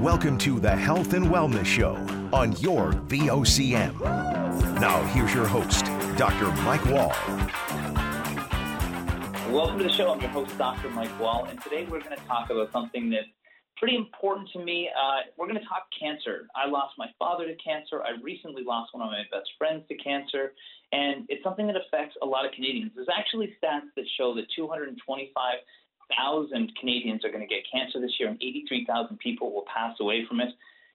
Welcome to the Health and Wellness Show on your VOCM. Now, here's your host, Dr. Mike Wall. Welcome to the show. I'm your host, Dr. Mike Wall, and today we're going to talk about something that's pretty important to me. Uh, we're going to talk cancer. I lost my father to cancer. I recently lost one of my best friends to cancer, and it's something that affects a lot of Canadians. There's actually stats that show that 225 thousand Canadians are going to get cancer this year, and 83,000 people will pass away from it.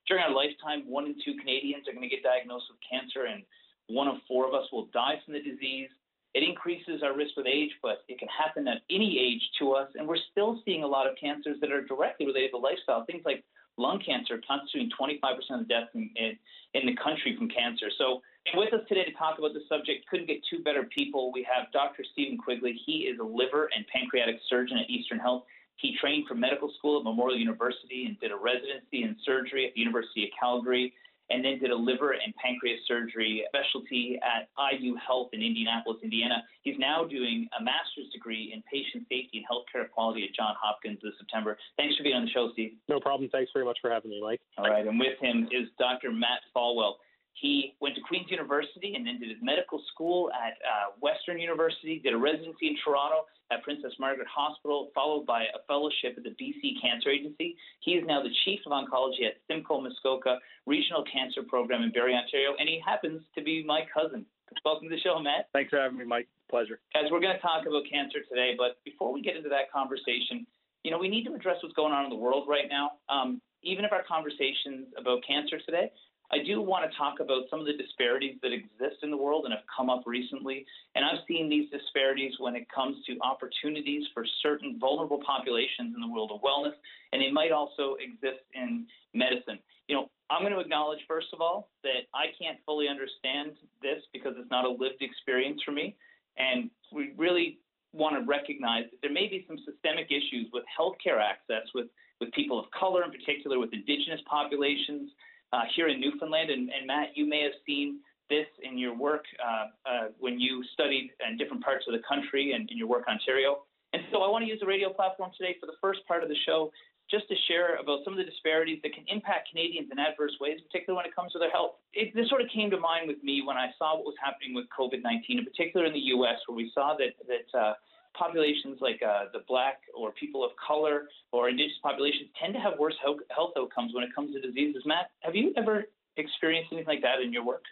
During our lifetime, one in two Canadians are going to get diagnosed with cancer, and one of four of us will die from the disease. It increases our risk with age, but it can happen at any age to us, and we're still seeing a lot of cancers that are directly related to lifestyle. Things like lung cancer constituting 25% of deaths in, in, in the country from cancer. So with us today to talk about the subject, couldn't get two better people. We have Dr. Stephen Quigley. He is a liver and pancreatic surgeon at Eastern Health. He trained for medical school at Memorial University and did a residency in surgery at the University of Calgary, and then did a liver and pancreas surgery specialty at IU Health in Indianapolis, Indiana. He's now doing a master's degree in patient safety and healthcare quality at Johns Hopkins this September. Thanks for being on the show, Steve. No problem. Thanks very much for having me, Mike. All right, and with him is Dr. Matt Follwell. He went to Queen's University and then did his medical school at uh, Western University, did a residency in Toronto at Princess Margaret Hospital, followed by a fellowship at the BC Cancer Agency. He is now the Chief of Oncology at Simcoe Muskoka Regional Cancer Program in Barrie, Ontario, and he happens to be my cousin. Welcome to the show, Matt. Thanks for having me, Mike. Pleasure. Guys, we're going to talk about cancer today, but before we get into that conversation, you know, we need to address what's going on in the world right now. Um, even if our conversations about cancer today I do want to talk about some of the disparities that exist in the world and have come up recently. And I've seen these disparities when it comes to opportunities for certain vulnerable populations in the world of wellness, and they might also exist in medicine. You know, I'm going to acknowledge, first of all, that I can't fully understand this because it's not a lived experience for me. And we really want to recognize that there may be some systemic issues with healthcare access with, with people of color, in particular with indigenous populations uh, here in Newfoundland. And, and, Matt, you may have seen this in your work uh, uh, when you studied in different parts of the country and in your work Ontario. And so I want to use the radio platform today for the first part of the show just to share about some of the disparities that can impact Canadians in adverse ways, particularly when it comes to their health. It, this sort of came to mind with me when I saw what was happening with COVID 19, in particular in the U.S., where we saw that, that uh, populations like uh, the black or people of color or indigenous populations tend to have worse health outcomes when it comes to diseases. Matt, have you ever experienced anything like that in your work?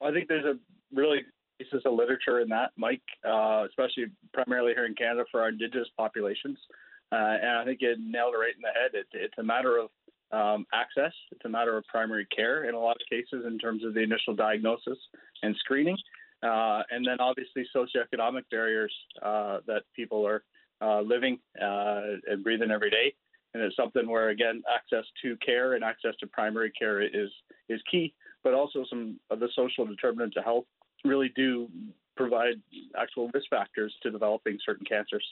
I think there's a really pieces of literature in that, Mike, uh, especially primarily here in Canada for our indigenous populations. Uh, and I think you nailed it right in the head. It, it's a matter of um, access. It's a matter of primary care in a lot of cases in terms of the initial diagnosis and screening. Uh, and then obviously socioeconomic barriers uh, that people are uh, living uh, and breathing every day. And it's something where again access to care and access to primary care is is key, but also some of the social determinants of health really do provide actual risk factors to developing certain cancers.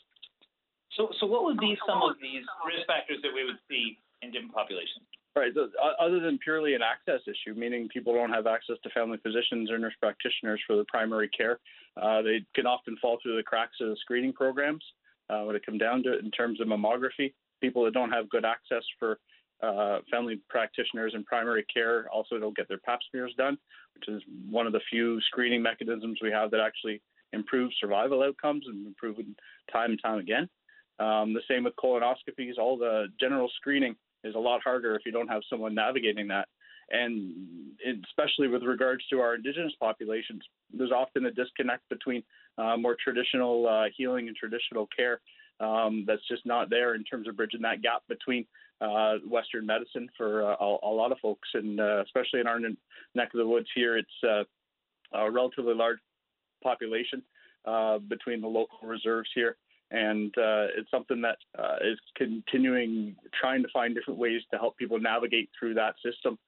So, so what would be some of these risk factors that we would see in different populations? Right. So, other than purely an access issue, meaning people don't have access to family physicians or nurse practitioners for the primary care, uh, they can often fall through the cracks of the screening programs. Uh, when it comes down to it, in terms of mammography, people that don't have good access for uh, family practitioners and primary care also don't get their pap smears done, which is one of the few screening mechanisms we have that actually improves survival outcomes and improve time and time again. Um, the same with colonoscopies, all the general screening is a lot harder if you don't have someone navigating that. And especially with regards to our indigenous populations, there's often a disconnect between uh, more traditional uh, healing and traditional care um, that's just not there in terms of bridging that gap between uh, Western medicine for uh, a, a, lot of folks, and uh, especially in our neck of the woods here, it's uh, a relatively large population between the local reserves here and uh, it's something that uh, is continuing trying to find different ways to help people navigate through that system.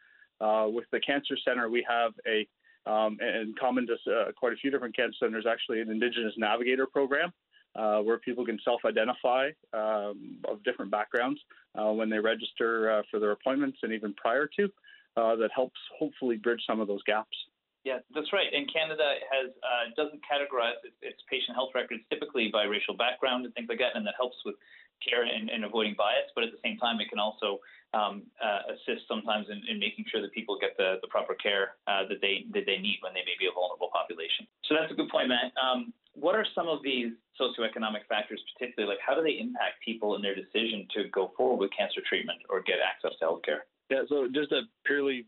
Uh, with the Cancer Center, we have a um, and common to uh, quite a few different cancer centers, actually an Indigenous Navigator program uh, where people can self-identify um, of different backgrounds uh, when they register for their appointments and even prior to. that helps hopefully bridge some of those gaps. Yeah, that's right. And Canada has uh, doesn't categorize its, its, patient health records typically by racial background and things like that, and that helps with care and, and, avoiding bias. But at the same time, it can also um, uh, assist sometimes in, in, making sure that people get the, the proper care uh, that they that they need when they may be a vulnerable population. So that's a good point, Matt. Um, what are some of these socioeconomic factors, particularly? Like, how do they impact people in their decision to go forward with cancer treatment or get access to healthcare? Yeah, so just a purely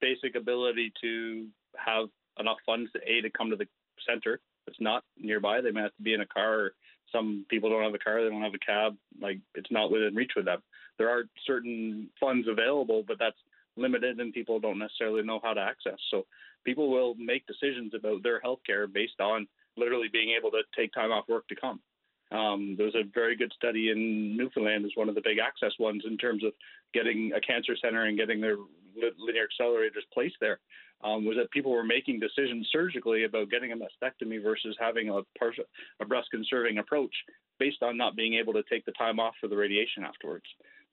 basic ability to have enough funds to a to come to the center. It's not nearby. They may have to be in a car. Some people don't have a car. They don't have a cab. Like it's not within reach with them. There are certain funds available, but that's limited, and people don't necessarily know how to access. So people will make decisions about their health care based on literally being able to take time off work to come. Um, there was a very good study in Newfoundland, is one of the big access ones in terms of getting a cancer center and getting their linear accelerators placed there. Um, was that people were making decisions surgically about getting a mastectomy versus having a, partial, a breast conserving approach based on not being able to take the time off for the radiation afterwards.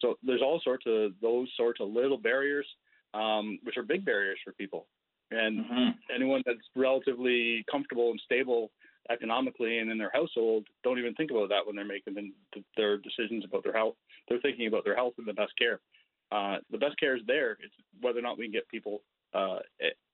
So there's all sorts of those sorts of little barriers, um, which are big barriers for people. And mm-hmm. anyone that's relatively comfortable and stable economically and in their household don't even think about that when they're making their decisions about their health. They're thinking about their health and the best care. Uh, the best care is there. It's whether or not we can get people uh,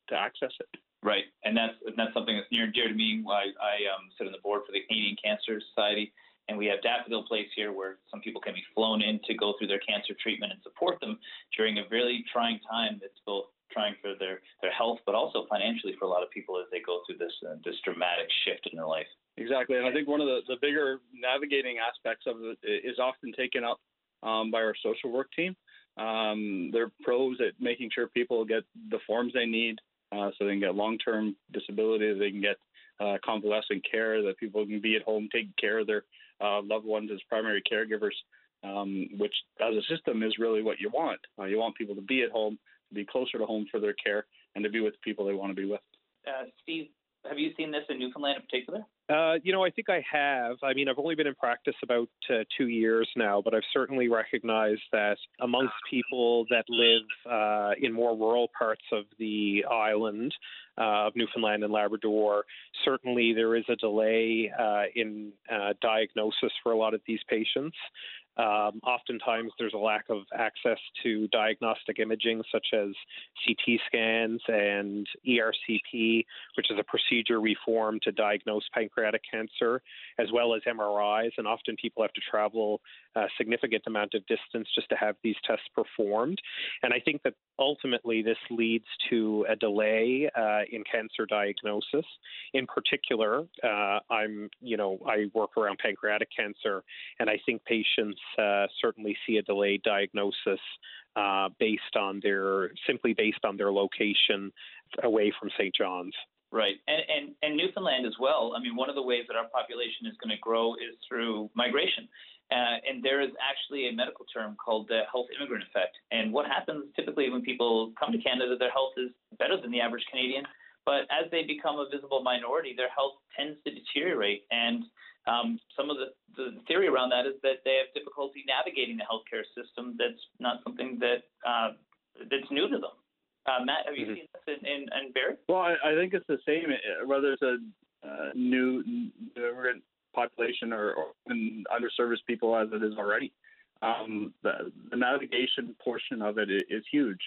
to access it. Right, and that's and that's something that's near and dear to me. I, I um, sit on the board for the Canadian Cancer Society, and we have Daffodil Place here, where some people can be flown in to go through their cancer treatment and support them during a really trying time. That's both trying for their, their health, but also financially for a lot of people as they go through this uh, this dramatic shift in their life. Exactly, and I think one of the, the bigger navigating aspects of it is often taken up um, by our social work team. Um, they're pros at making sure people get the forms they need, uh, so they can get long-term disability, they can get uh, convalescent care, that people can be at home taking care of their uh, loved ones as primary caregivers. Um, which, as a system, is really what you want. Uh, you want people to be at home, to be closer to home for their care, and to be with the people they want to be with. Uh, Steve, have you seen this in Newfoundland in particular? Uh, you know, I think I have. I mean, I've only been in practice about uh, two years now, but I've certainly recognized that amongst people that live uh, in more rural parts of the island uh, of Newfoundland and Labrador, certainly there is a delay uh, in diagnosis for a lot of these patients. Um, oftentimes, there's a lack of access to diagnostic imaging, such as CT scans and ERCP, which is a procedure we form to diagnose pancreatic cancer, as well as MRIs. And often people have to travel a significant amount of distance just to have these tests performed. And I think that ultimately this leads to a delay uh, in cancer diagnosis. In particular, uh, I'm, you know, I work around pancreatic cancer, and I think patients uh, certainly see a delayed diagnosis uh, based on their simply based on their location away from St. John's. Right, and, and and Newfoundland as well. I mean, one of the ways that our population is going to grow is through migration. Uh, and there is actually a medical term called the health immigrant effect. And what happens typically when people come to Canada, their health is better than the average Canadian. But as they become a visible minority, their health tends to deteriorate. And um, some of the, the theory around that is that they have difficulty navigating the healthcare system. That's not something that uh, that's new to them. Uh, Matt, have you mm-hmm. seen this in, in, in Barrie? Well, I, I, think it's the same. Whether it's a uh, new immigrant population or, or underserviced people as it is already. Um, the, the, navigation portion of it is, huge,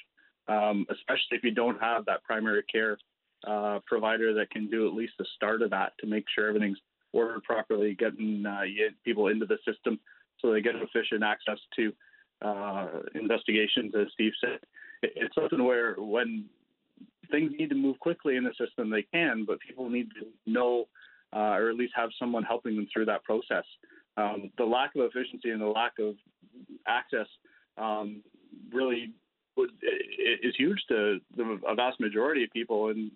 um, especially if you don't have that primary care uh, provider that can do at least the start of that to make sure everything's ordered properly, getting uh, people into the system so they get efficient access to uh, investigations, as Steve said. It's something where when things need to move quickly in the system, they can, but people need to know uh, or at least have someone helping them through that process. Um, the lack of efficiency and the lack of access um, really is huge to the, a vast majority of people, and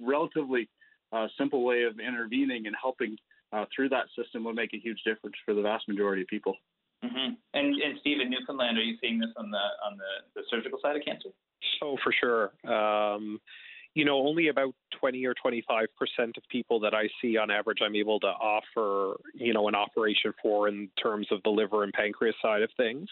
relatively uh, simple way of intervening and helping uh, through that system would make a huge difference for the vast majority of people. Mm-hmm. And, and Steve, in Newfoundland, are you seeing this on the on the, the surgical side of cancer? Oh, for sure. Um, you know, only about 20 or 25 percent of people that I see on average, I'm able to offer, you know, an operation for in terms of the liver and pancreas side of things.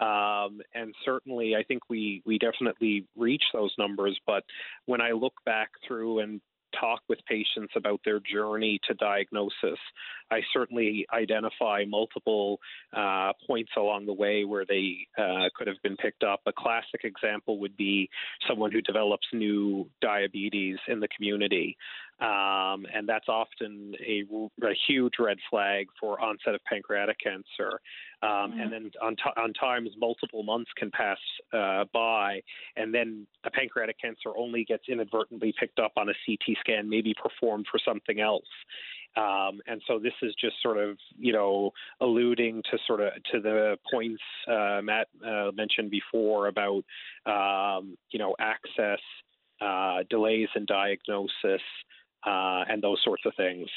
Um, and certainly, I think we we definitely reach those numbers. But when I look back through and talk with patients about their journey to diagnosis. I certainly identify multiple uh, points along the way where they uh, could have been picked up. A classic example would be someone who develops new diabetes in the community. Um, and that's often a, a, huge red flag for onset of pancreatic cancer. Um, mm-hmm. And then on, t- on times, multiple months can pass uh, by, and then a pancreatic cancer only gets inadvertently picked up on a CT scan, maybe performed for something else. Um, and so this is just sort of, you know, alluding to sort of to the points uh, Matt uh, mentioned before about, um, you know, access, uh, delays in diagnosis, uh, and those sorts of things.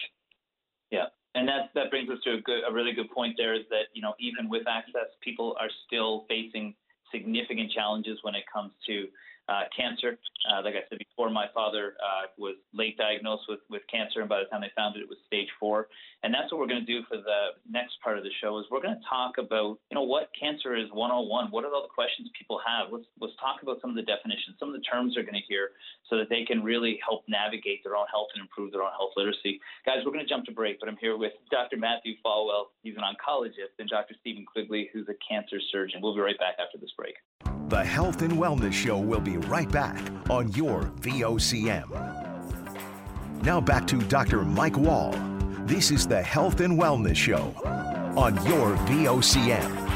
Yeah, and that that brings us to a good, a really good point. There is that you know even with access, people are still facing significant challenges when it comes to uh, cancer. Uh, like I said before, my father uh, was late diagnosed with, with cancer, and by the time they found it, it was stage four. And that's what we're going to do for the next part of the show is we're going to talk about, you know, what cancer is 101. What are all the questions people have? Let's let's talk about some of the definitions, some of the terms they're going to hear, so that they can really help navigate their own health and improve their own health literacy. Guys, we're going to jump to break, but I'm here with Dr. Matthew Follwell. He's an oncologist, and Dr. Stephen Quigley, who's a cancer surgeon. We'll be right back after this break. The Health and Wellness Show will be right back on your VOCM. Now back to Dr. Mike Wall. This is the Health and Wellness Show on your VOCM.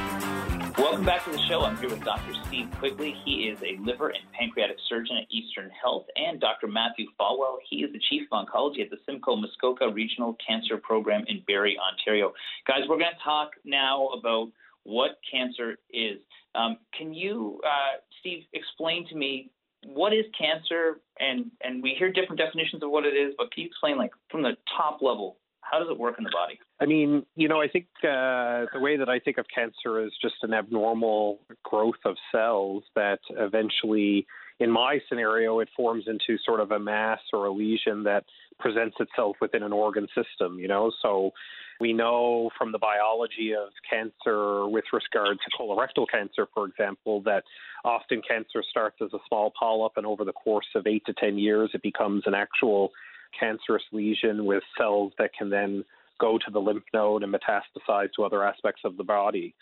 Welcome back to the show. I'm here with Dr. Steve Quigley. He is a liver and pancreatic surgeon at Eastern Health, and Dr. Matthew Follwell. He is the chief of oncology at the Simcoe Muskoka Regional Cancer Program in Barrie, Ontario. Guys, we're going to talk now about what cancer is. Um, can you, uh, Steve, explain to me what is cancer? And and we hear different definitions of what it is, but can you explain, like from the top level, how does it work in the body? I mean, you know, I think uh, the way that I think of cancer is just an abnormal growth of cells that eventually, in my scenario, it forms into sort of a mass or a lesion that presents itself within an organ system, you know? So we know from the biology of cancer with regard to colorectal cancer, for example, that often cancer starts as a small polyp and over the course of eight to 10 years, it becomes an actual cancerous lesion with cells that can then go to the lymph node and metastasize to other aspects of the body.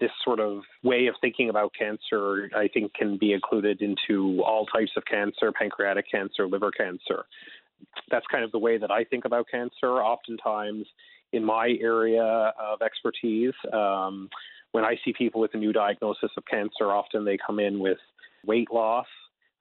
This sort of way of thinking about cancer, I think, can be included into all types of cancer pancreatic cancer, liver cancer. That's kind of the way that I think about cancer. Oftentimes, in my area of expertise. Um, when I see people with a new diagnosis of cancer, often they come in with weight loss,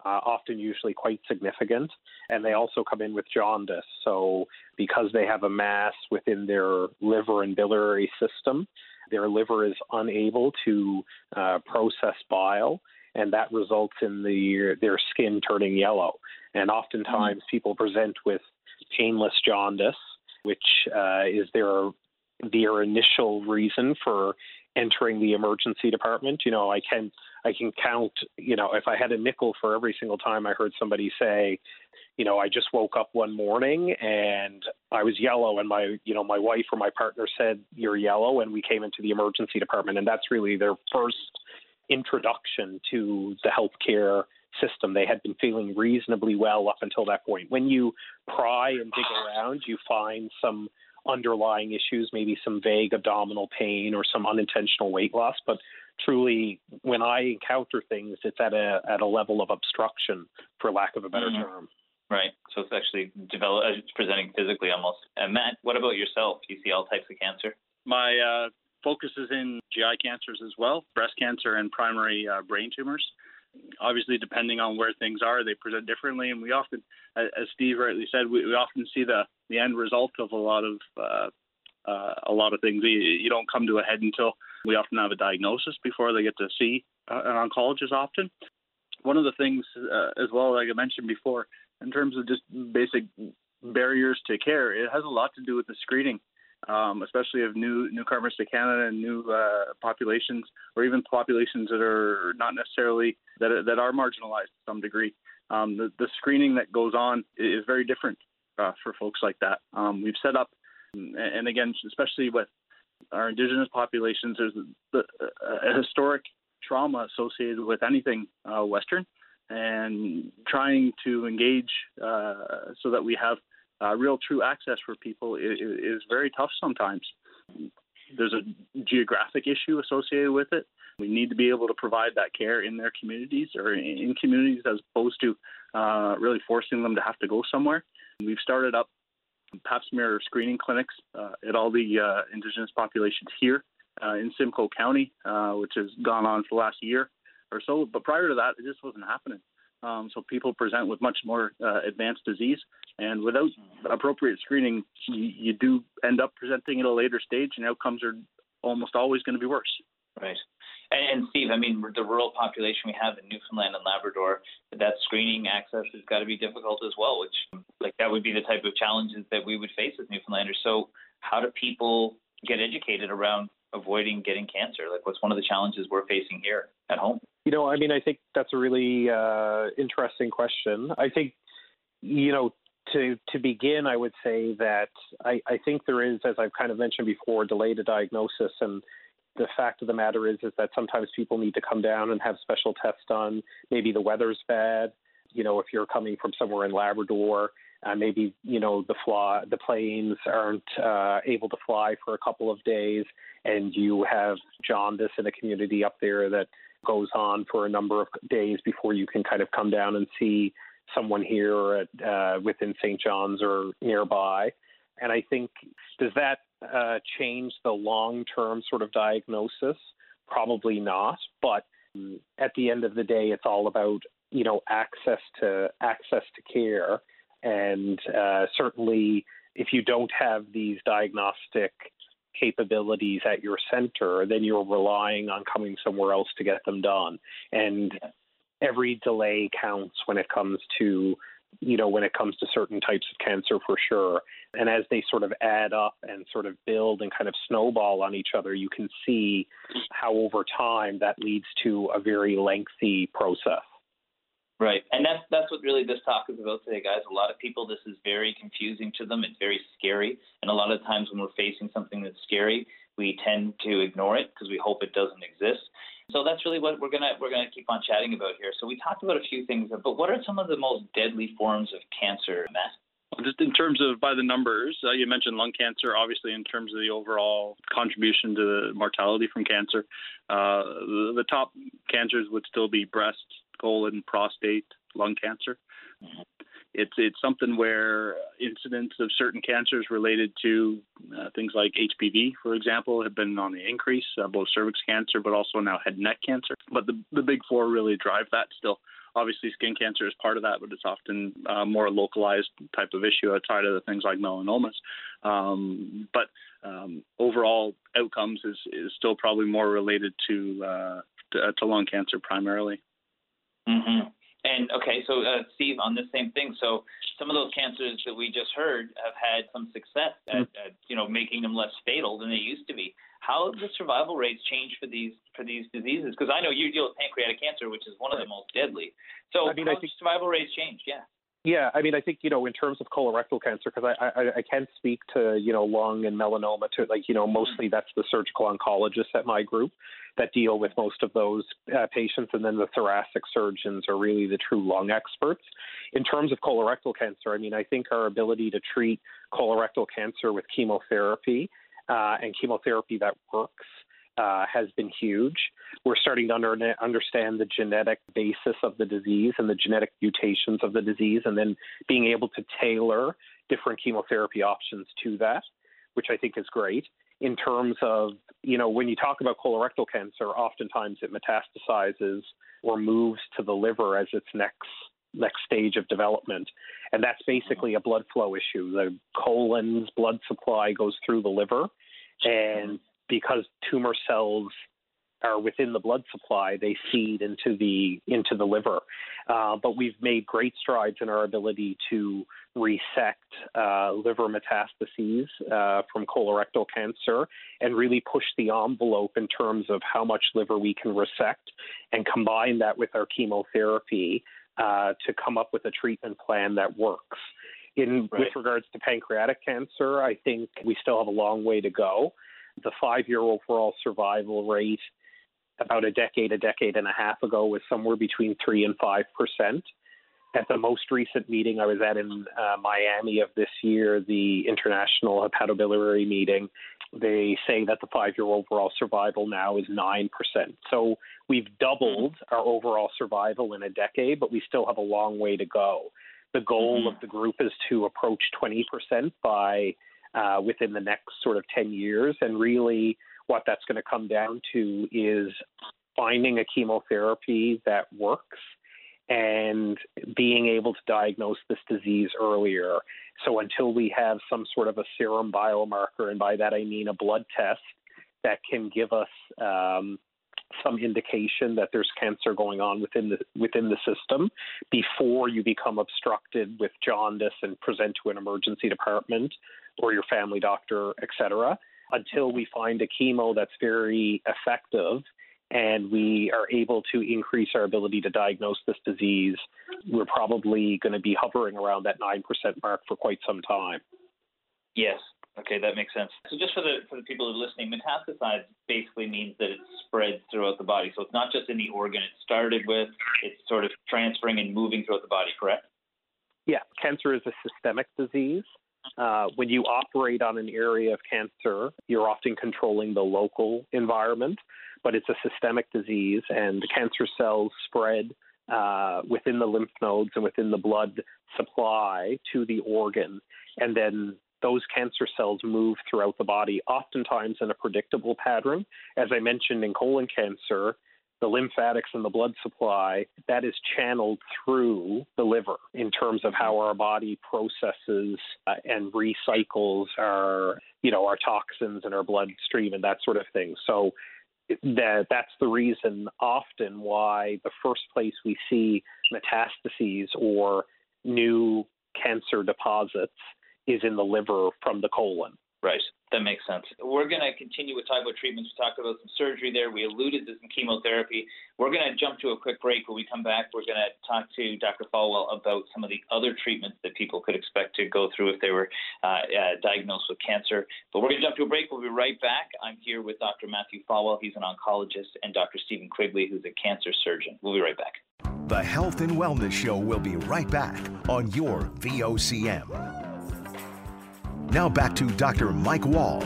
uh, often usually quite significant, and they also come in with jaundice. So, because they have a mass within their liver and biliary system, their liver is unable to uh, process bile, and that results in the, their skin turning yellow. And oftentimes, mm-hmm. people present with painless jaundice which uh, is their their initial reason for entering the emergency department. You know, I can I can count. You know, if I had a nickel for every single time I heard somebody say, you know, I just woke up one morning and I was yellow, and my you know my wife or my partner said you're yellow, and we came into the emergency department, and that's really their first introduction to the healthcare system. They had been feeling reasonably well up until that point. When you pry and dig around, you find some underlying issues, maybe some vague abdominal pain or some unintentional weight loss. But truly, when I encounter things, it's at a at a level of obstruction, for lack of a better mm-hmm. term. Right. So it's actually develop, uh, it's presenting physically almost. And Matt, what about yourself? Do you see all types of cancer? My uh, focus is in GI cancers as well, breast cancer and primary uh, brain tumors obviously, depending on where things are, they present differently. And we often, as Steve rightly said, we, we often see the the end result of a lot of uh, uh, a lot of things. You, you, don't come to a head until we often have a diagnosis before they get to see uh, an oncologist. Often, one of the things uh, as well, like I mentioned before, in terms of just basic barriers to care, it has a lot to do with the screening um, especially of new newcomers to Canada and new uh, populations, or even populations that are not necessarily that are, that are marginalized to some degree. Um, the, the, screening that goes on is very different uh, for folks like that. Um, we've set up, and again, especially with our Indigenous populations, there's a historic trauma associated with anything uh, Western. and trying to engage uh, so that we have uh, real true access for people is, is very tough sometimes. There's a geographic issue associated with it. We need to be able to provide that care in their communities or in communities as opposed to uh, really forcing them to have to go somewhere. We've started up pap smear screening clinics uh, at all the uh, Indigenous populations here uh, in Simcoe County, uh, which has gone on for the last year or so. But prior to that, it just wasn't happening. Um, so people present with much more uh, advanced disease, and without appropriate screening, you, you do end up presenting at a later stage, and outcomes are almost always going to be worse. Right. And, and, Steve, I mean, the rural population we have in Newfoundland and Labrador, that screening access has got to be difficult as well. Which, like, that would be the type of challenges that we would face as Newfoundlanders. So, how do people get educated around avoiding getting cancer? Like, what's one of the challenges we're facing here at home? You know, I mean, I think that's a really uh, interesting question. I think, you know, to to begin, I would say that I, I think there is, as I've kind of mentioned before, delayed diagnosis, and the fact of the matter is is that sometimes people need to come down and have special tests done. Maybe the weather's bad. You know, if you're coming from somewhere in Labrador, uh, maybe you know the fly, the planes aren't uh, able to fly for a couple of days, and you have jaundice in a community up there that goes on for a number of days before you can kind of come down and see someone here at, uh, within St. John's or nearby. And I think does that uh, change the long-term sort of diagnosis? Probably not. But at the end of the day, it's all about you know access to access to care and uh, certainly, if you don't have these diagnostic capabilities at your center, then you're relying on coming somewhere else to get them done. And every delay counts when it comes to you know when it comes to certain types of cancer for sure and as they sort of add up and sort of build and kind of snowball on each other you can see how over time that leads to a very lengthy process Right, and that's that's what really this talk is about today, guys. A lot of people, this is very confusing to them. It's very scary, and a lot of times when we're facing something that's scary, we tend to ignore it because we hope it doesn't exist. So that's really what we're gonna we're gonna keep on chatting about here. So we talked about a few things, but what are some of the most deadly forms of cancer, Matt? Just in terms of by the numbers, uh, you mentioned lung cancer. Obviously, in terms of the overall contribution to the mortality from cancer, uh, the, the top cancers would still be breast, colon, prostate, lung cancer. It's it's something where incidents of certain cancers related to uh, things like HPV, for example, have been on the increase, uh, both cervix cancer, but also now head and neck cancer. But the the big four really drive that still. Obviously, skin cancer is part of that, but it's often uh, more localized type of issue outside of the things like melanomas. Um, but um, overall outcomes is, is still probably more related to, uh, to, to lung cancer primarily. Mm-hmm. And okay, so uh, Steve, on this same thing, so some of those cancers that we just heard have had some success at, mm-hmm. at you know making them less fatal than they used to be. How have the survival rates changed for these for these diseases? Because I know you deal with pancreatic cancer, which is one of the most deadly. So I mean, how I think survival rates changed? Yeah. Yeah, I mean, I think you know, in terms of colorectal cancer, because I, I I can't speak to you know lung and melanoma to like you know mostly that's the surgical oncologists at my group that deal with most of those uh, patients, and then the thoracic surgeons are really the true lung experts. In terms of colorectal cancer, I mean, I think our ability to treat colorectal cancer with chemotherapy uh, and chemotherapy that works uh, has been huge. We're starting to under, understand the genetic basis of the disease and the genetic mutations of the disease, and then being able to tailor different chemotherapy options to that, which I think is great. In terms of, you know, when you talk about colorectal cancer, oftentimes it metastasizes or moves to the liver as its next next stage of development. And that's basically a blood flow issue. The colon's blood supply goes through the liver, and because tumor cells are within the blood supply, they feed into the into the liver. Uh, but we've made great strides in our ability to resect uh, liver metastases uh, from colorectal cancer and really push the envelope in terms of how much liver we can resect and combine that with our chemotherapy uh, to come up with a treatment plan that works. In right. with regards to pancreatic cancer, I think we still have a long way to go the five year overall survival rate about a decade, a decade and a half ago was somewhere between three and five percent. At the most recent meeting I was at in uh, Miami of this year, the International Hepatobiliary meeting, they say that the five year overall survival now is 9%. So we've doubled our overall survival in a decade, but we still have a long way to go. The goal mm-hmm. of the group is to approach 20% by uh, within the next sort of 10 years. And really, what that's going to come down to is finding a chemotherapy that works and being able to diagnose this disease earlier. So until we have some sort of a serum biomarker, and by that I mean a blood test that can give us um, some indication that there's cancer going on within the within the system before you become obstructed with jaundice and present to an emergency department or your family doctor, etc. Until we find a chemo that's very effective and we are able to increase our ability to diagnose this disease, we're probably going to be hovering around that 9% mark for quite some time. Yes. Okay, that makes sense. So just for the for the people who are listening, metastasize basically means that it spreads throughout the body. So it's not just in the organ it started with, it's sort of transferring and moving throughout the body, correct? Yeah, cancer is a systemic disease. Uh, when you operate on an area of cancer, you're often controlling the local environment but it's a systemic disease, and cancer cells spread uh, within the lymph nodes and within the blood supply to the organ, and then those cancer cells move throughout the body, oftentimes in a predictable pattern. As I mentioned in colon cancer, the lymphatics and the blood supply that is channeled through the liver in terms of how our body processes uh, and recycles our you know our toxins and our bloodstream and that sort of thing so that that's the reason often why the first place we see metastases or new cancer deposits is in the liver from the colon. Right. That makes sense. We're going to continue with talk about treatments. We talked about some surgery there. We alluded to some chemotherapy. We're going to jump to a quick break. When we come back, we're going to talk to Dr. Follwell about some of the other treatments that people could expect to go through if they were uh, uh, diagnosed with cancer. But we're going to jump to a break. We'll be right back. I'm here with Dr. Matthew Follwell. He's an oncologist, and Dr. Stephen Quigley, who's a cancer surgeon. We'll be right back. The Health and Wellness Show will be right back on your VOCM. Now back to Dr. Mike Wall.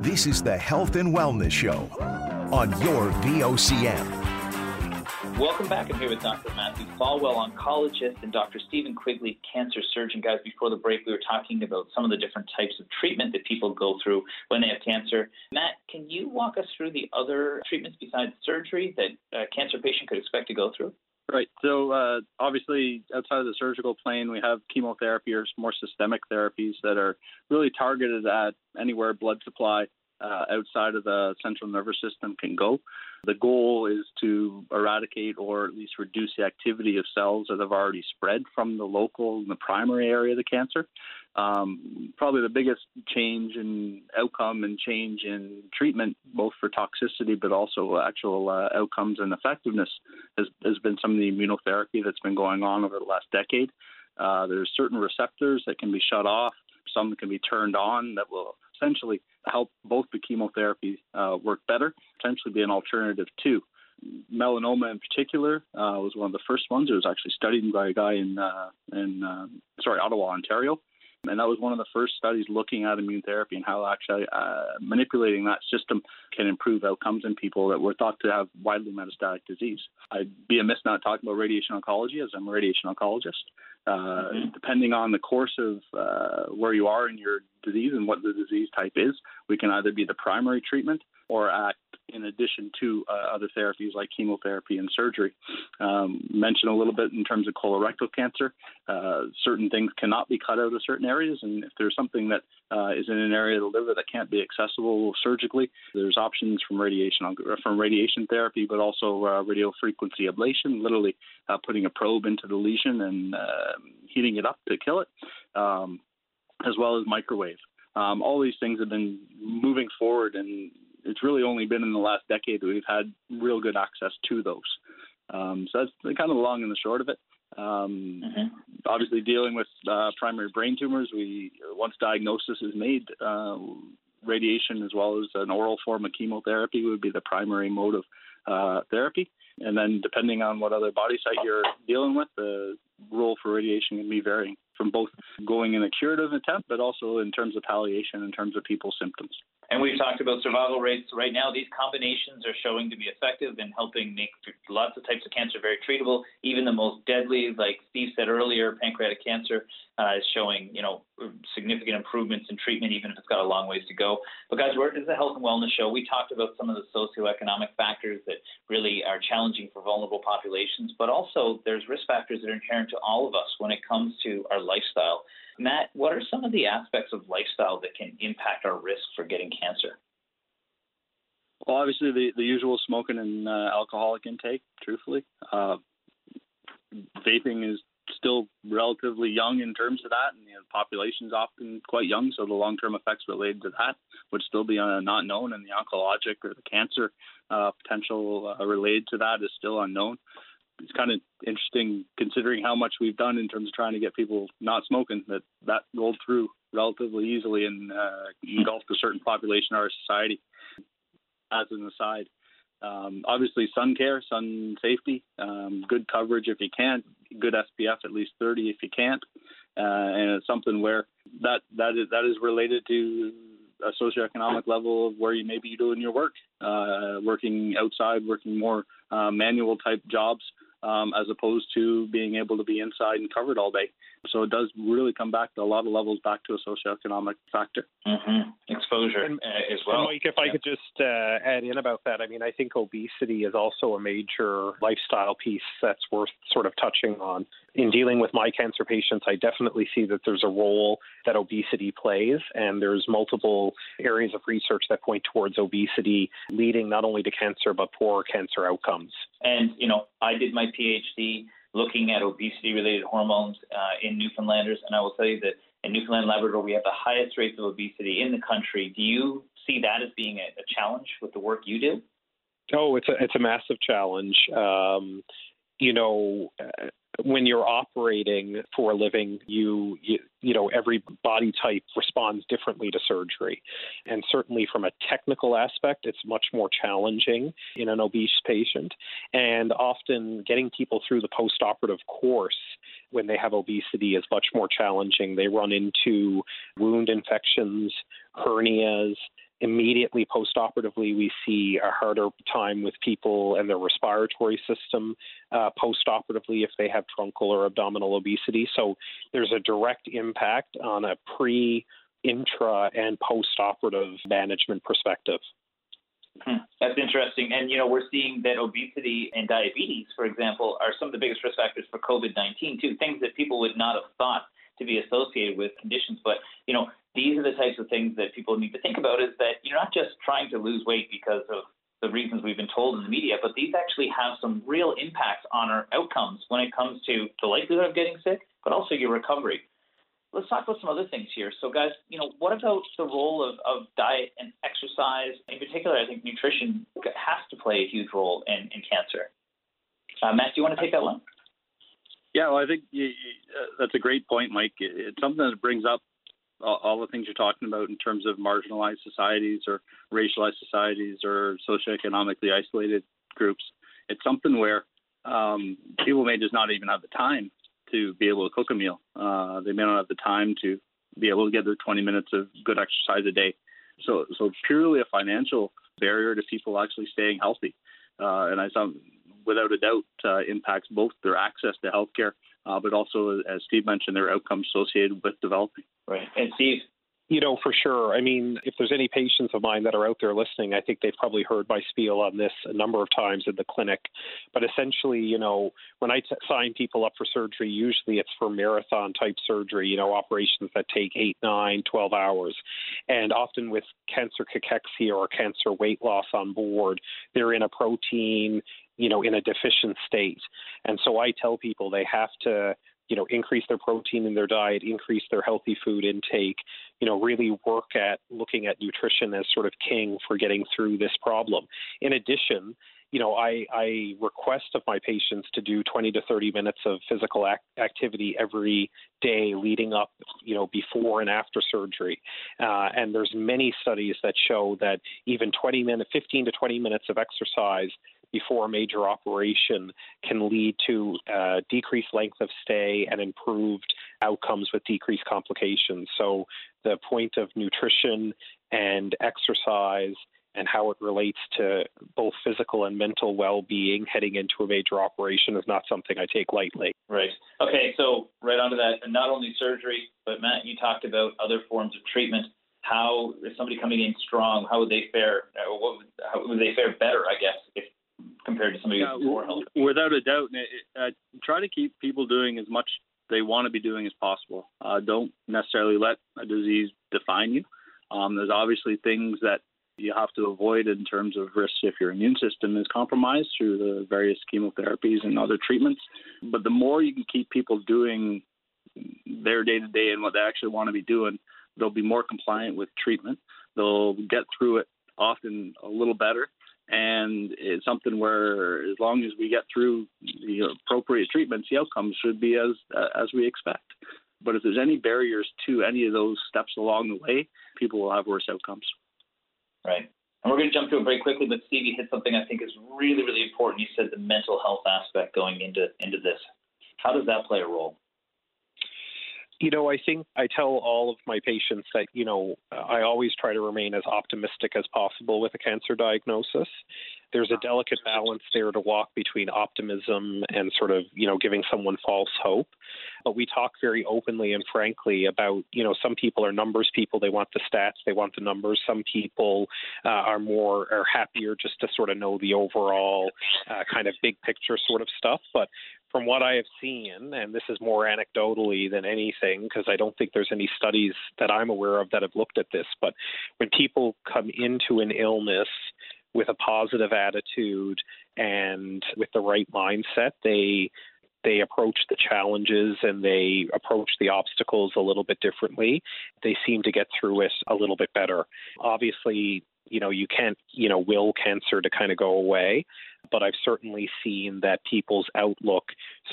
This is the Health and Wellness Show on your VOCM. Welcome back. I'm here with Dr. Matthew Follwell, oncologist, and Dr. Stephen Quigley, cancer surgeon. Guys, before the break, we were talking about some of the different types of treatment that people go through when they have cancer. Matt, can you walk us through the other treatments besides surgery that a cancer patient could expect to go through? Right. So uh, obviously, outside of the surgical plane, we have chemotherapy or more systemic therapies that are really targeted at anywhere blood supply uh, outside of the central nervous system can go. The goal is to eradicate or at least reduce the activity of cells that have already spread from the local and the primary area of the cancer. Um, probably the biggest change in outcome and change in treatment, both for toxicity but also actual uh, outcomes and effectiveness, has, has been some of the immunotherapy that's been going on over the last decade. Uh, there's certain receptors that can be shut off, some can be turned on that will essentially help both the chemotherapy uh, work better, potentially be an alternative too. Melanoma in particular uh, was one of the first ones. It was actually studied by a guy in uh, in uh, sorry Ottawa, Ontario, and that was one of the first studies looking at immune therapy and how actually uh, manipulating that system can improve outcomes in people that were thought to have widely metastatic disease. I'd be amiss not talking about radiation oncology as I'm a radiation oncologist. Uh, mm-hmm. Depending on the course of uh, where you are in your disease and what the disease type is, we can either be the primary treatment or act in addition to uh, other therapies like chemotherapy and surgery. Um, mention a little bit in terms of colorectal cancer. Uh, certain things cannot be cut out of certain areas, and if there's something that uh, is in an area of the liver that can't be accessible surgically, there's options from radiation from radiation therapy, but also uh, radio frequency ablation, literally uh, putting a probe into the lesion and uh, heating it up to kill it, um, as well as microwave. Um, all these things have been moving forward, and it's really only been in the last decade that we've had real good access to those. Um, so that's kind of the long and the short of it. Um, mm-hmm. Obviously, dealing with uh, primary brain tumors, we once diagnosis is made, uh, radiation as well as an oral form of chemotherapy would be the primary mode of uh, therapy. And then, depending on what other body site you're dealing with, the role for radiation can be varying from both going in a curative attempt, but also in terms of palliation, in terms of people's symptoms. And we've talked about survival rates. Right now, these combinations are showing to be effective in helping make lots of types of cancer very treatable. Even the most deadly, like Steve said earlier, pancreatic cancer uh, is showing, you know, significant improvements in treatment, even if it's got a long ways to go. But guys, we're, is a health and wellness show. We talked about some of the socioeconomic factors that really are challenging for vulnerable populations, but also there's risk factors that are inherent to all of us when it comes to our lifestyle. Matt, what are some of the aspects of lifestyle that can impact our risk for getting cancer? Well, obviously the, the usual smoking and uh, alcoholic intake. Truthfully, uh, vaping is still relatively young in terms of that, and the population is often quite young, so the long-term effects related to that would still be uh, not known, and the oncologic or the cancer uh, potential uh, related to that is still unknown it's kind of interesting considering how much we've done in terms of trying to get people not smoking that that rolled through relatively easily and uh, engulfed a certain population of our society. As an aside, um, obviously sun care, sun safety, um, good coverage if you can't, good SPF at least 30 if you can't, uh, and it's something where that that is that is related to a socioeconomic level of where you maybe you're doing your work, uh, working outside, working more uh, manual type jobs um, as opposed to being able to be inside and covered all day. So it does really come back to a lot of levels back to a socioeconomic factor. Mm-hmm. Exposure and, uh, as well. Mike, if yeah. I could just uh, add in about that, I mean, I think obesity is also a major lifestyle piece that's worth sort of touching on. In dealing with my cancer patients, I definitely see that there's a role that obesity plays, and there's multiple areas of research that point towards obesity leading not only to cancer but poor cancer outcomes. And you know, I did my PhD looking at obesity related hormones uh, in Newfoundlanders. And I will tell you that in Newfoundland Labrador, we have the highest rates of obesity in the country. Do you see that as being a, a challenge with the work you do? Oh, it's a it's a massive challenge. Um, you know, uh, when you're operating for a living, you, you you know every body type responds differently to surgery, and certainly from a technical aspect, it's much more challenging in an obese patient. And often, getting people through the post-operative course when they have obesity is much more challenging. They run into wound infections, hernias, immediately postoperatively, we see a harder time with people and their respiratory system uh, postoperatively if they have truncal or abdominal obesity. So there's a direct impact on a pre, intra, and postoperative management perspective. Hmm, that's interesting. And, you know, we're seeing that obesity and diabetes, for example, are some of the biggest risk factors for COVID 19, too, things that people would not have thought to be associated with conditions. But, you know, these are the types of things that people need to think about is that you're not just trying to lose weight because of the reasons we've been told in the media, but these actually have some real impacts on our outcomes when it comes to the likelihood of getting sick, but also your recovery. Let's talk about some other things here. So, guys, you know, what about the role of, of diet and exercise? In particular, I think nutrition has to play a huge role in, in cancer. Uh, Matt, do you want to take that one? Yeah, well, I think you, you, uh, that's a great point, Mike. It's something that brings up all, all, the things you're talking about in terms of marginalized societies or racialized societies or socioeconomically isolated groups. It's something where um, people may just not even have the time to be able to cook a meal. Uh, they may not have the time to be able to get their 20 minutes of good exercise a day. So, so purely a financial barrier to people actually staying healthy. Uh, and I saw without a doubt, uh, impacts both their access to healthcare, uh, but also, as Steve mentioned, their outcomes associated with developing. Right. And Steve, you know, for sure. I mean, if there's any patients of mine that are out there listening, I think they've probably heard my spiel on this a number of times in the clinic. But essentially, you know, when I t- sign people up for surgery, usually it's for marathon type surgery, you know, operations that take eight, nine, 12 hours. And often with cancer cachexia or cancer weight loss on board, they're in a protein, you know, in a deficient state. And so I tell people they have to, you know, increase their protein in their diet, increase their healthy food intake, you know, really work at looking at nutrition as sort of king for getting through this problem. In addition, you know, I, I request of my patients to do 20 to 30 minutes of physical ac- activity every day leading up, you know, before and after surgery. Uh, and there's many studies that show that even 20 minutes, 15 to 20 minutes of exercise before a major operation can lead to uh, decreased length of stay and improved outcomes with decreased complications. So, the point of nutrition and exercise and how it relates to both physical and mental well-being heading into a major operation is not something I take lightly. Right. Okay. So right onto that, and not only surgery, but Matt, you talked about other forms of treatment. How is somebody coming in strong? How would they fare? What would, how would they fare better? I guess if compared to somebody yeah, who's more healthy. Without a doubt, uh, try to keep people doing as much they want to be doing as possible. Uh, don't necessarily let a disease define you. Um, there's obviously things that you have to avoid in terms of risks if your immune system is compromised through the various chemotherapies and other treatments. But the more you can keep people doing their day to day and what they actually want to be doing, they'll be more compliant with treatment. They'll get through it often a little better. And it's something where, as long as we get through the appropriate treatments, the outcomes should be as uh, as we expect. But if there's any barriers to any of those steps along the way, people will have worse outcomes. Right. And we're going to jump to a break quickly, but Steve, hit something I think is really, really important. You said the mental health aspect going into into this. How does that play a role? You know, I think I tell all of my patients that, you know, I always try to remain as optimistic as possible with a cancer diagnosis. There's a delicate balance there to walk between optimism and sort of, you know, giving someone false hope. But we talk very openly and frankly about, you know, some people are numbers people. They want the stats, they want the numbers. Some people uh, are more, are happier just to sort of know the overall uh, kind of big picture sort of stuff. But from what I have seen, and this is more anecdotally than anything, because I don't think there's any studies that I'm aware of that have looked at this, but when people come into an illness with a positive attitude and with the right mindset, they they approach the challenges and they approach the obstacles a little bit differently. They seem to get through it a little bit better. Obviously, you know, you can't, you know, will cancer to kind of go away. But I've certainly seen that people's outlook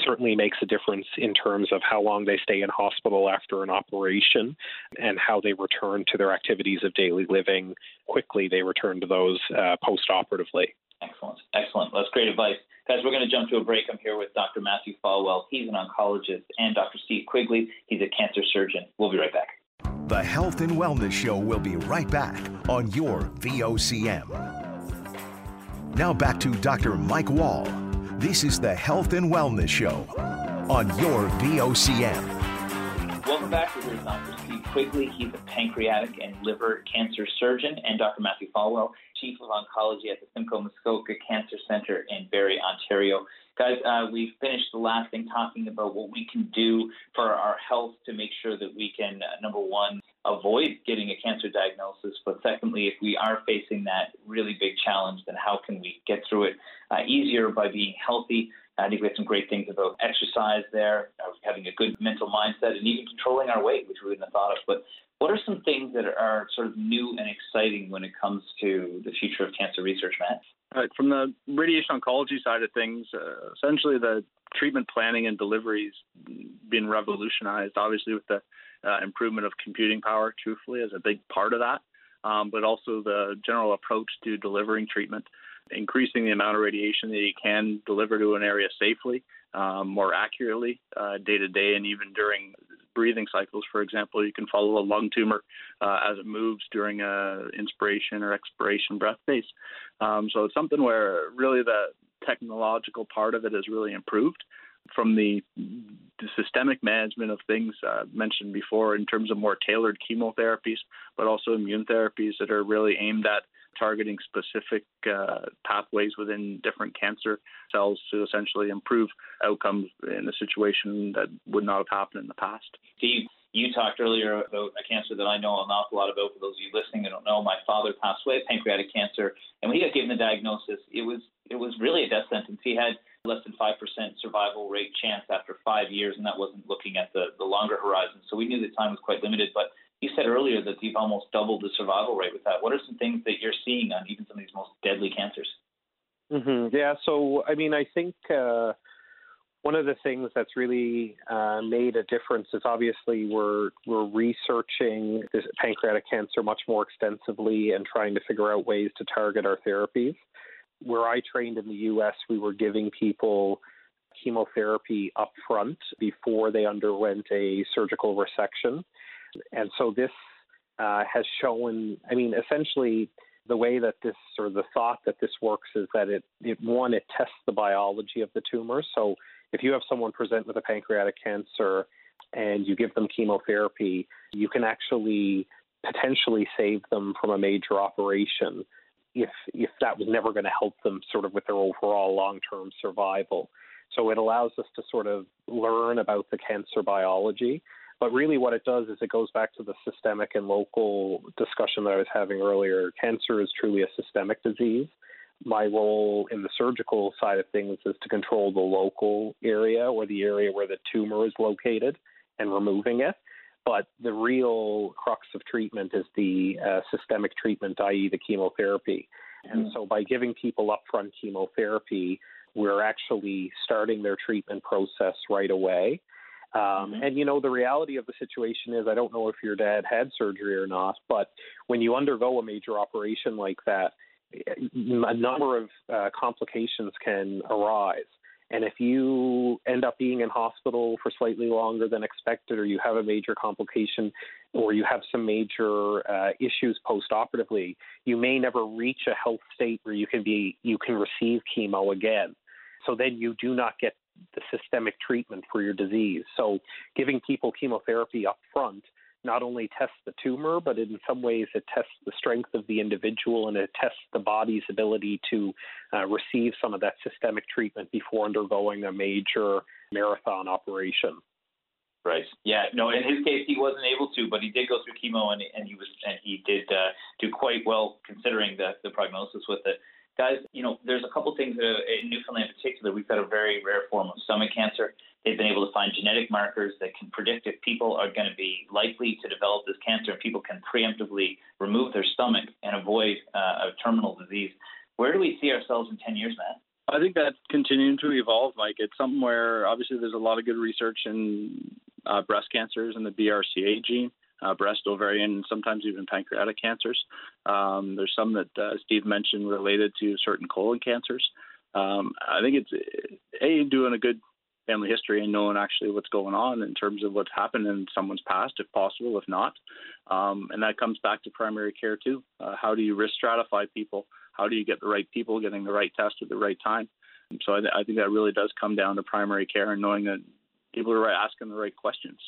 certainly makes a difference in terms of how long they stay in hospital after an operation and how they return to their activities of daily living. Quickly, they return to those uh, post operatively. Excellent. Excellent. That's great advice. Guys, we're going to jump to a break. I'm here with Dr. Matthew Follwell. He's an oncologist, and Dr. Steve Quigley. He's a cancer surgeon. We'll be right back. The Health and Wellness Show will be right back on your VOCM. Now back to Dr. Mike Wall. This is the Health and Wellness Show on your VOCM. Welcome back. We're with Dr. Steve Quigley. He's a pancreatic and liver cancer surgeon, and Dr. Matthew Follwell, Chief of Oncology at the Simcoe Muskoka Cancer Center in Barrie, Ontario. Guys, uh, we finished the last thing talking about what we can do for our health to make sure that we can, uh, number one, avoid getting a cancer diagnosis. But secondly, if we are facing that really big challenge, then how can we get through it uh, easier by being healthy? I think we have some great things about exercise there, uh, having a good mental mindset, and even controlling our weight, which we wouldn't have thought of. But what are some things that are sort of new and exciting when it comes to the future of cancer research, Matt? Right, from the radiation oncology side of things, uh, essentially the treatment planning and delivery has been revolutionized, obviously, with the uh, improvement of computing power, truthfully, as a big part of that, um, but also the general approach to delivering treatment, increasing the amount of radiation that you can deliver to an area safely, um, more accurately, uh, day to day, and even during breathing cycles. For example, you can follow a lung tumor uh, as it moves during a inspiration or expiration breath phase. Um, so it's something where really the technological part of it has really improved from the, the systemic management of things uh, mentioned before in terms of more tailored chemotherapies, but also immune therapies that are really aimed at targeting specific uh, pathways within different cancer cells to essentially improve outcomes in a situation that would not have happened in the past. Steve, you talked earlier about a cancer that I know an awful lot about. For those of you listening that don't know, my father passed away of pancreatic cancer, and when he got given the diagnosis, it was it was really a death sentence. He had less than five percent survival rate chance after five years, and that wasn't looking at the the longer horizon. So we knew the time was quite limited. But you said earlier that you've almost doubled the survival rate with that. What are some things that you're seeing on even some of these most deadly cancers? Mm-hmm. Yeah, so I mean, I think uh, one of the things that's really uh, made a difference is obviously we're we're researching this pancreatic cancer much more extensively and trying to figure out ways to target our therapies. where I trained in the U.S., we were giving people chemotherapy up front before they underwent a surgical resection. And so this uh, has shown, I mean, essentially, the way that this or the thought that this works is that it, it one it tests the biology of the tumor. So if you have someone present with a pancreatic cancer and you give them chemotherapy you can actually potentially save them from a major operation if if that was never going to help them sort of with their overall long-term survival. So it allows us to sort of learn about the cancer biology but really, what it does is it goes back to the systemic and local discussion that I was having earlier. Cancer is truly a systemic disease. My role in the surgical side of things is to control the local area or the area where the tumor is located and removing it. But the real crux of treatment is the uh, systemic treatment, i.e., the chemotherapy. And so by giving people upfront chemotherapy, we're actually starting their treatment process right away. Um, mm-hmm. And you know, the reality of the situation is, I don't know if your dad had surgery or not, but when you undergo a major operation like that, a number of uh, complications can arise. And if you end up being in hospital for slightly longer than expected, or you have a major complication, or you have some major uh, issues post-operatively, you may never reach a health state where you can be you can receive chemo again. So then you do not get the systemic treatment for your disease. So, giving people chemotherapy up front not only tests the tumor, but in some ways it tests the strength of the individual and it tests the body's ability to uh, receive some of that systemic treatment before undergoing a major marathon operation. Right. Yeah. No. In his case, he wasn't able to, but he did go through chemo, and, and he was, and he did uh, do quite well considering the the prognosis with it guys, you know, there's a couple things that, in Newfoundland in particular, we've got a very rare form of stomach cancer. They've been able to find genetic markers that can predict if people are going to be likely to develop this cancer, and people can preemptively remove their stomach and avoid uh, a terminal disease. Where do we see ourselves in 10 years, Matt? I think that's continuing to evolve, Mike. It's something where obviously there's a lot of good research in uh, breast cancers and the BRCA gene uh, breast, ovarian, and sometimes even pancreatic cancers. Um, there's some that uh, Steve mentioned related to certain colon cancers. Um, I think it's a doing a good family history and knowing actually what's going on in terms of what's happened in someone's past, if possible, if not. Um, and that comes back to primary care too. Uh, how do you risk stratify people? How do you get the right people getting the right test at the right time? so I, th- I think that really does come down to primary care and knowing that people are asking the right questions.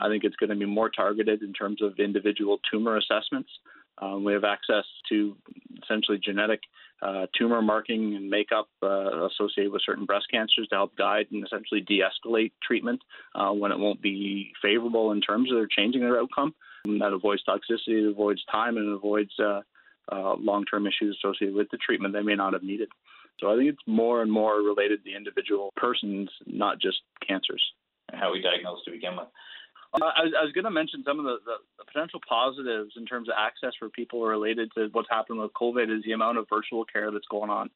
I think it's going to be more targeted in terms of individual tumor assessments. Um, we have access to essentially genetic uh, tumor marking and makeup uh, associated with certain breast cancers to help guide and essentially de escalate treatment uh, when it won't be favorable in terms of changing their outcome. And that avoids toxicity, it avoids time, and it avoids uh, uh, long term issues associated with the treatment they may not have needed. So I think it's more and more related to individual persons, not just cancers. How we diagnose to begin with. Uh, I was, I was going to mention some of the, the, the, potential positives in terms of access for people related to what's happened with COVID is the amount of virtual care that's going on.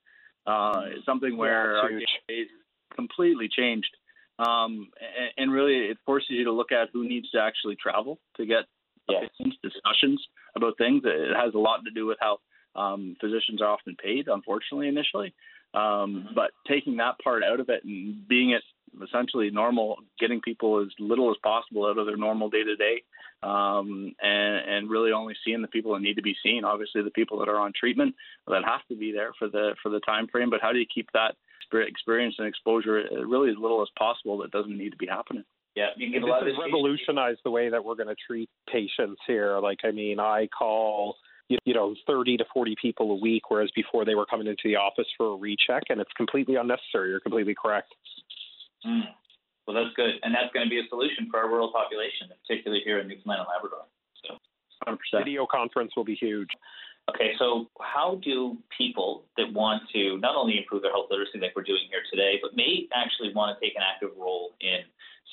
Uh, it's something where yeah, days completely changed. Um, and, and, really, it forces you to look at who needs to actually travel to get yes. discussions about things. It has a lot to do with how um, physicians are often paid, unfortunately, initially. Um, mm-hmm. But taking that part out of it and being it essentially normal, getting people as little as possible out of their normal day to day, and and really only seeing the people that need to be seen. Obviously, the people that are on treatment that have to be there for the for the time frame. But how do you keep that experience and exposure uh, really as little as possible that doesn't need to be happening? Yeah, you can this has revolutionized the way that we're going to treat patients here. Like, I mean, I call you know 30 to 40 people a week, whereas before they were coming into the office for a recheck, and it's completely unnecessary. You're completely correct. Mm. Well, that's good, and that's going to be a solution for our rural population, particularly here in Newfoundland and Labrador. So, 100%. Video conference will be huge. Okay, so how do people that want to not only improve their health literacy like we're doing here today, but may actually want to take an active role in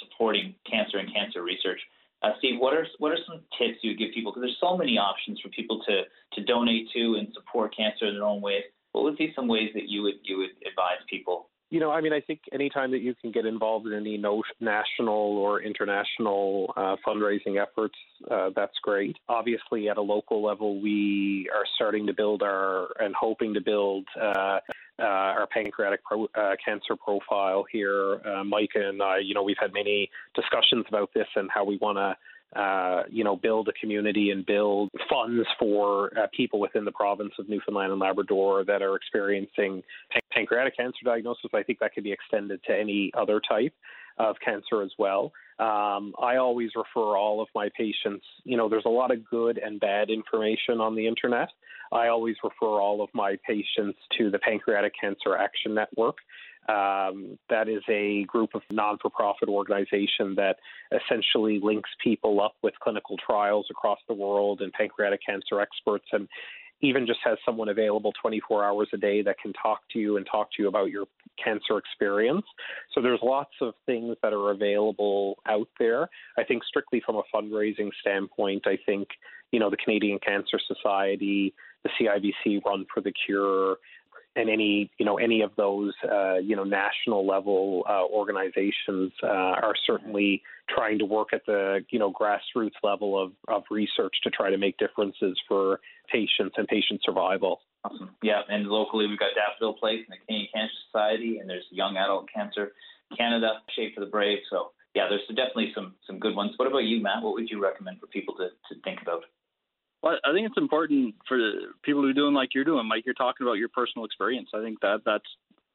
supporting cancer and cancer research? Uh, Steve, what are what are some tips you would give people? Because there's so many options for people to to donate to and support cancer in their own ways. What would be some ways that you would you would advise people you know, I mean, I think anytime that you can get involved in any no, national or international uh, fundraising efforts, uh, that's great. Obviously, at a local level, we are starting to build our and hoping to build uh, uh, our pancreatic pro, uh, cancer profile here. Uh, Micah and I, you know, we've had many discussions about this and how we want to uh, you know, build a community and build funds for uh, people within the province of Newfoundland and Labrador that are experiencing pan- pancreatic cancer diagnosis. I think that could be extended to any other type of cancer as well. Um, I always refer all of my patients, you know, there's a lot of good and bad information on the internet. I always refer all of my patients to the Pancreatic Cancer Action Network. Um, that is a group of non for profit organization that essentially links people up with clinical trials across the world and pancreatic cancer experts and even just has someone available 24 hours a day that can talk to you and talk to you about your cancer experience. So there's lots of things that are available out there. I think strictly from a fundraising standpoint, I think you know the Canadian Cancer Society, the CIBC Run for the Cure, and any you know any of those uh, you know national level uh, organizations uh, are certainly trying to work at the you know grassroots level of, of research to try to make differences for patients and patient survival. Awesome. Yeah, and locally we've got Daffodil Place and the Canadian Cancer Society, and there's Young Adult Cancer Canada, Shape for the Brave. So yeah, there's definitely some some good ones. What about you, Matt? What would you recommend for people to, to think about? Well, I think it's important for people who are doing like you're doing, Mike. You're talking about your personal experience. I think that that's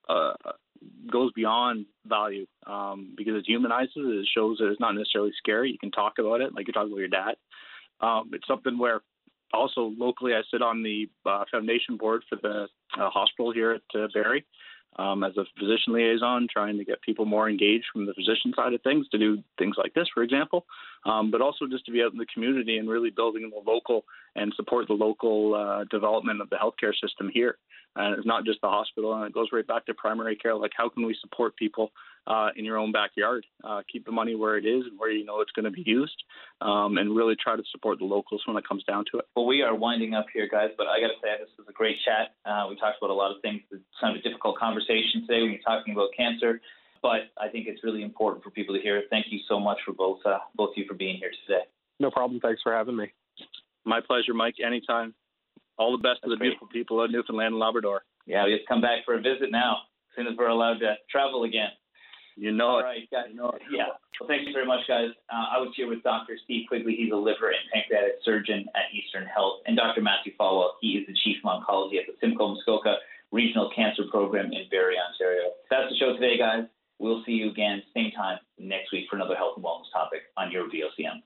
uh, goes beyond value um, because it humanizes. It It shows that it's not necessarily scary. You can talk about it, like you're talking about your dad. Um, it's something where also locally, I sit on the uh, foundation board for the uh, hospital here at uh, um, as a physician liaison, trying to get people more engaged from the physician side of things to do things like this, for example, um, but also just to be out in the community and really building the local and support the local uh, development of the healthcare system here. And it's not just the hospital, and it goes right back to primary care. Like, how can we support people uh, in your own backyard? Uh, keep the money where it is and where you know it's going to be used, um, and really try to support the locals when it comes down to it. Well, we are winding up here, guys, but I got to say, this was a great chat. Uh, we talked about a lot of things. It's kind of a difficult conversation today when you're talking about cancer, but I think it's really important for people to hear. Thank you so much for both, uh, both of you for being here today. No problem. Thanks for having me. My pleasure, Mike. Anytime. All the best That's to the great. beautiful people of Newfoundland and Labrador. Yeah, we have to come back for a visit now, as soon as we're allowed to travel again. You know All it. right, guys. You know it. Yeah. Well, thank you very much, guys. Uh, I was here with Dr. Steve Quigley. He's a liver and pancreatic surgeon at Eastern Health, and Dr. Matthew Follwell. He is the chief of oncology at the Simcoe Muskoka Regional Cancer Program in Barrie, Ontario. That's the show today, guys. We'll see you again same time next week for another health and wellness topic on your VOCM.